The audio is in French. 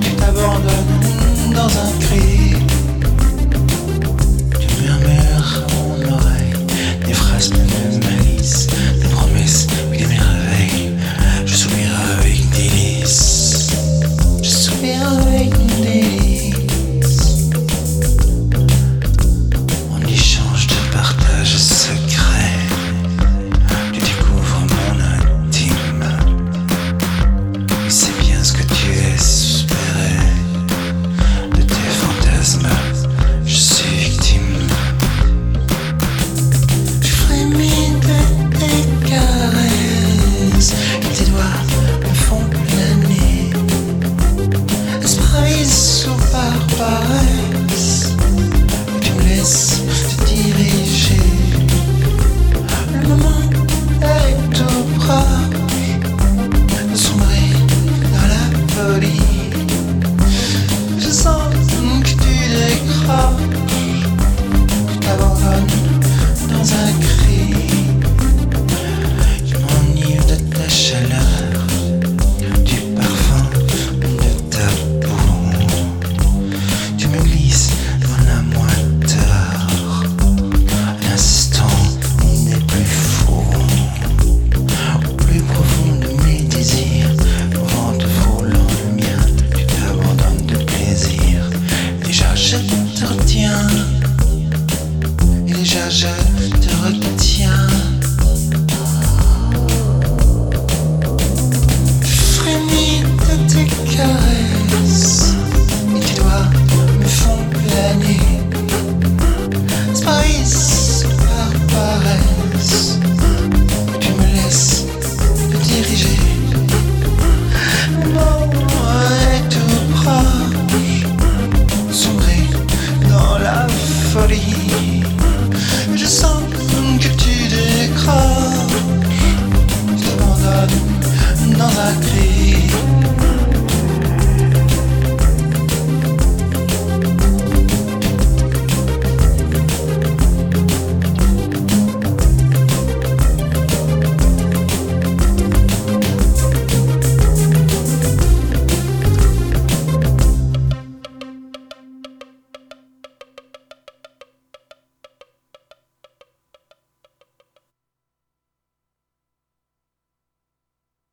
tu t'abandonnes dans un cri. déjà jeune, te.